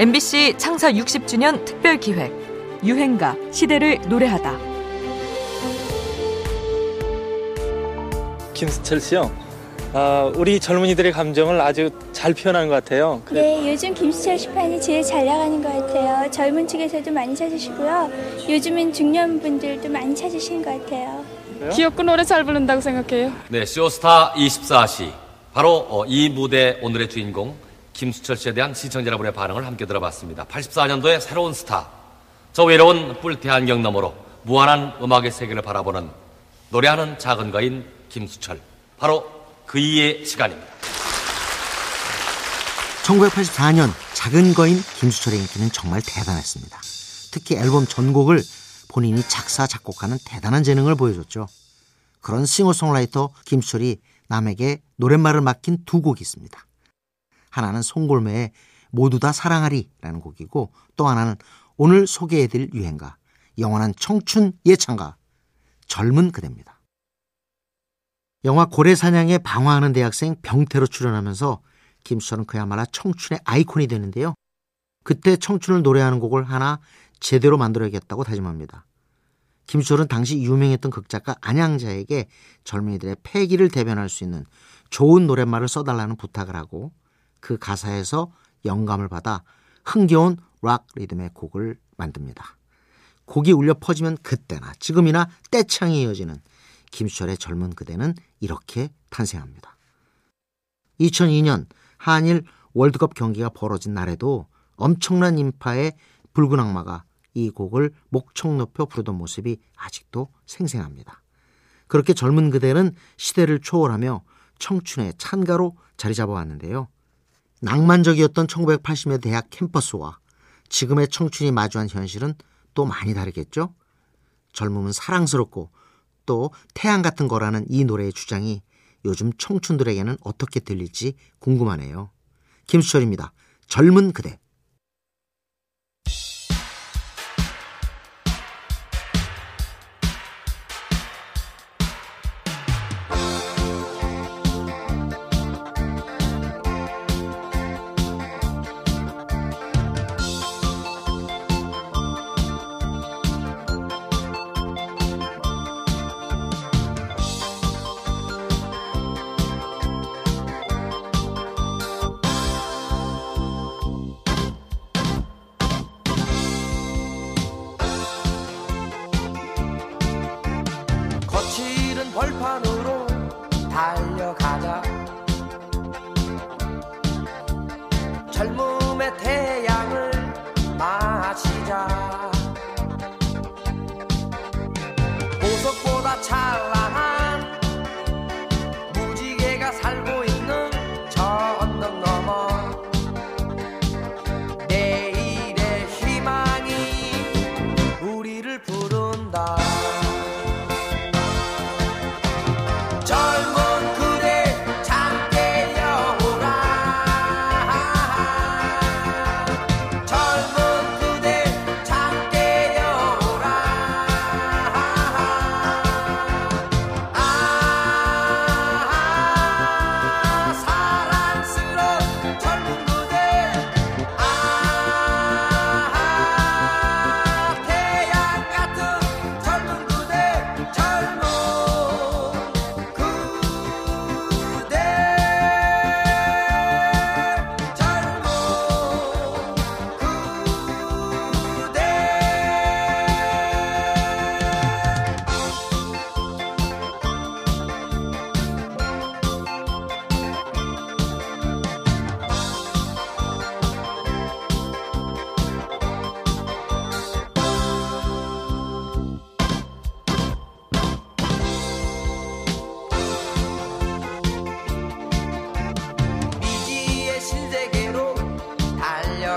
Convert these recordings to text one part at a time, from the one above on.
MBC 창사 60주년 특별 기획 유행가 시대를 노래하다. 김수철 씨요. 아, 우리 젊은이들의 감정을 아주 잘 표현한 것 같아요. 네, 요즘 김수철 시판이 제일 잘 나가는 것 같아요. 젊은 층에서도 많이 찾으시고요. 요즘은 중년 분들도 많이 찾으시는 것 같아요. 귀엽고 노래 잘 부른다고 생각해요. 네, 쇼스타 24시. 바로 어, 이 무대 오늘의 주인공 김수철 씨에 대한 시청자 여러분의 반응을 함께 들어봤습니다. 84년도의 새로운 스타. 저 외로운 뿔테 안경 너머로 무한한 음악의 세계를 바라보는 노래하는 작은 거인 김수철. 바로 그 이의 시간입니다. 1984년 작은 거인 김수철의 인기는 정말 대단했습니다. 특히 앨범 전곡을 본인이 작사, 작곡하는 대단한 재능을 보여줬죠. 그런 싱어송라이터 김수철이 남에게 노랫말을 맡긴 두 곡이 있습니다. 하나는 송골매의 모두 다 사랑하리라는 곡이고 또 하나는 오늘 소개해드릴 유행가 영원한 청춘 예찬가 젊은 그대입니다. 영화 고래사냥에 방황하는 대학생 병태로 출연하면서 김수철은 그야말로 청춘의 아이콘이 되는데요. 그때 청춘을 노래하는 곡을 하나 제대로 만들어야겠다고 다짐합니다. 김수철은 당시 유명했던 극작가 안양자에게 젊은이들의 패기를 대변할 수 있는 좋은 노랫말을 써달라는 부탁을 하고 그 가사에서 영감을 받아 흥겨운 락 리듬의 곡을 만듭니다. 곡이 울려 퍼지면 그때나 지금이나 떼창이 이어지는 김수철의 젊은 그대는 이렇게 탄생합니다. 2002년 한일 월드컵 경기가 벌어진 날에도 엄청난 인파의 붉은 악마가 이 곡을 목청 높여 부르던 모습이 아직도 생생합니다. 그렇게 젊은 그대는 시대를 초월하며 청춘의 찬가로 자리 잡아왔는데요. 낭만적이었던 1980년대 대학 캠퍼스와 지금의 청춘이 마주한 현실은 또 많이 다르겠죠? 젊음은 사랑스럽고 또 태양 같은 거라는 이 노래의 주장이 요즘 청춘들에게는 어떻게 들릴지 궁금하네요. 김수철입니다. 젊은 그대. 벌판으로 달려가자. 젊음의 태양을 마시자. 보석보다 찬란한 무지개가 살고 있는 저 언덕 너머. 내일의 희망이 우리를 부른다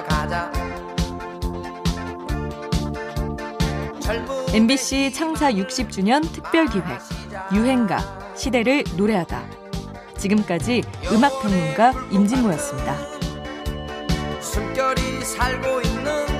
가자 MBC 창사 60주년 특별 기획 유행가 시대를 노래하다. 지금까지 음악 평론가 임진모였습니다. 숨결이 살고 있는